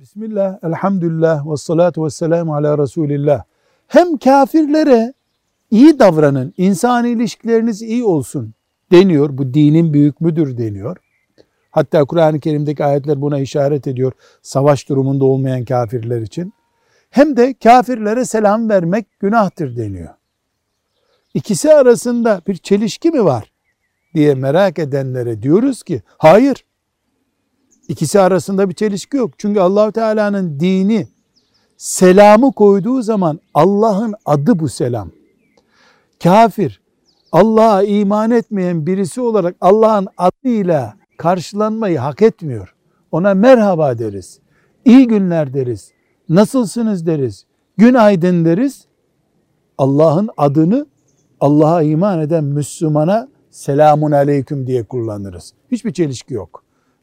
Bismillah, elhamdülillah ve salatu ve selamu ala Resulillah. Hem kafirlere iyi davranın, insan ilişkileriniz iyi olsun deniyor. Bu dinin büyük müdür deniyor. Hatta Kur'an-ı Kerim'deki ayetler buna işaret ediyor. Savaş durumunda olmayan kafirler için. Hem de kafirlere selam vermek günahtır deniyor. İkisi arasında bir çelişki mi var diye merak edenlere diyoruz ki hayır. İkisi arasında bir çelişki yok. Çünkü allah Teala'nın dini selamı koyduğu zaman Allah'ın adı bu selam. Kafir, Allah'a iman etmeyen birisi olarak Allah'ın adıyla karşılanmayı hak etmiyor. Ona merhaba deriz. İyi günler deriz. Nasılsınız deriz. Günaydın deriz. Allah'ın adını Allah'a iman eden Müslümana selamun aleyküm diye kullanırız. Hiçbir çelişki yok.